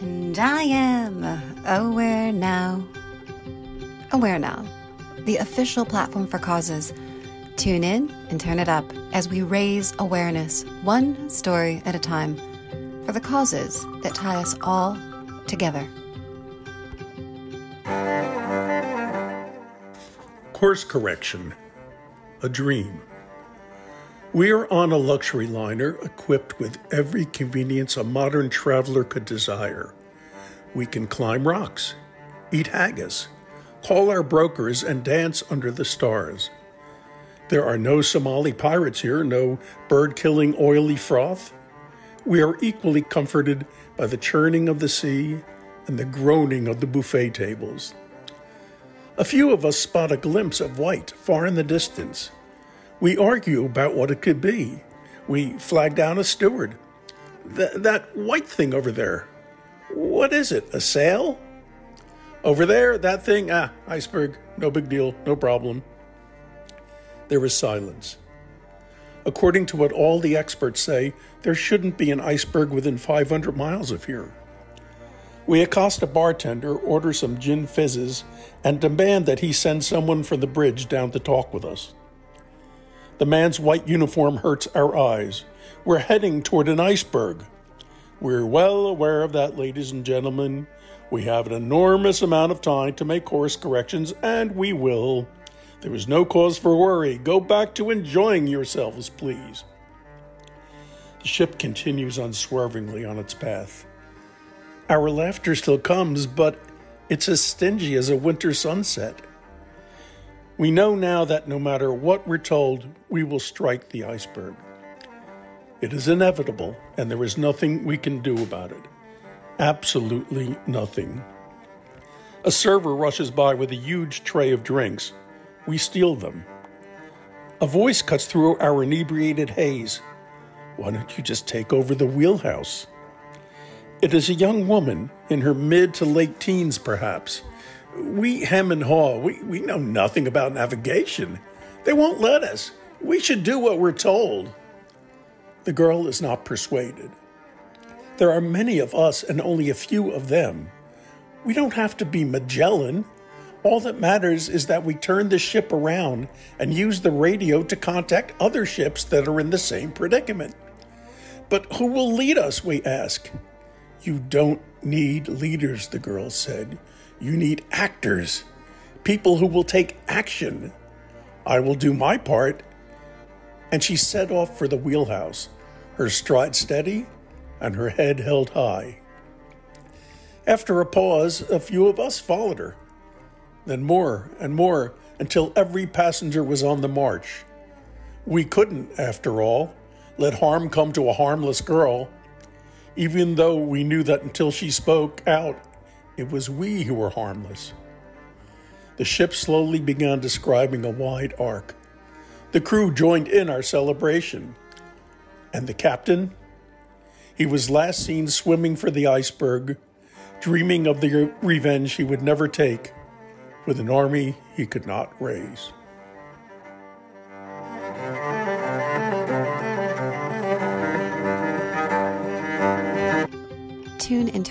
And I am Aware Now. Aware Now, the official platform for causes. Tune in and turn it up as we raise awareness, one story at a time, for the causes that tie us all together. Course correction a dream. We are on a luxury liner equipped with every convenience a modern traveler could desire. We can climb rocks, eat haggis, call our brokers, and dance under the stars. There are no Somali pirates here, no bird killing oily froth. We are equally comforted by the churning of the sea and the groaning of the buffet tables. A few of us spot a glimpse of white far in the distance. We argue about what it could be. We flag down a steward. Th- that white thing over there. What is it? A sail? Over there, that thing? Ah, iceberg. No big deal. No problem. There is silence. According to what all the experts say, there shouldn't be an iceberg within 500 miles of here. We accost a bartender, order some gin fizzes, and demand that he send someone from the bridge down to talk with us. The man's white uniform hurts our eyes. We're heading toward an iceberg. We're well aware of that, ladies and gentlemen. We have an enormous amount of time to make course corrections, and we will. There is no cause for worry. Go back to enjoying yourselves, please. The ship continues unswervingly on its path. Our laughter still comes, but it's as stingy as a winter sunset. We know now that no matter what we're told, we will strike the iceberg. It is inevitable, and there is nothing we can do about it. Absolutely nothing. A server rushes by with a huge tray of drinks. We steal them. A voice cuts through our inebriated haze. Why don't you just take over the wheelhouse? It is a young woman, in her mid to late teens, perhaps. We hem and haw. We, we know nothing about navigation. They won't let us. We should do what we're told. The girl is not persuaded. There are many of us and only a few of them. We don't have to be Magellan. All that matters is that we turn the ship around and use the radio to contact other ships that are in the same predicament. But who will lead us, we ask? You don't need leaders, the girl said. You need actors, people who will take action. I will do my part. And she set off for the wheelhouse, her stride steady and her head held high. After a pause, a few of us followed her, then more and more until every passenger was on the march. We couldn't, after all, let harm come to a harmless girl even though we knew that until she spoke out, it was we who were harmless. The ship slowly began describing a wide arc. The crew joined in our celebration. And the captain? He was last seen swimming for the iceberg, dreaming of the revenge he would never take with an army he could not raise.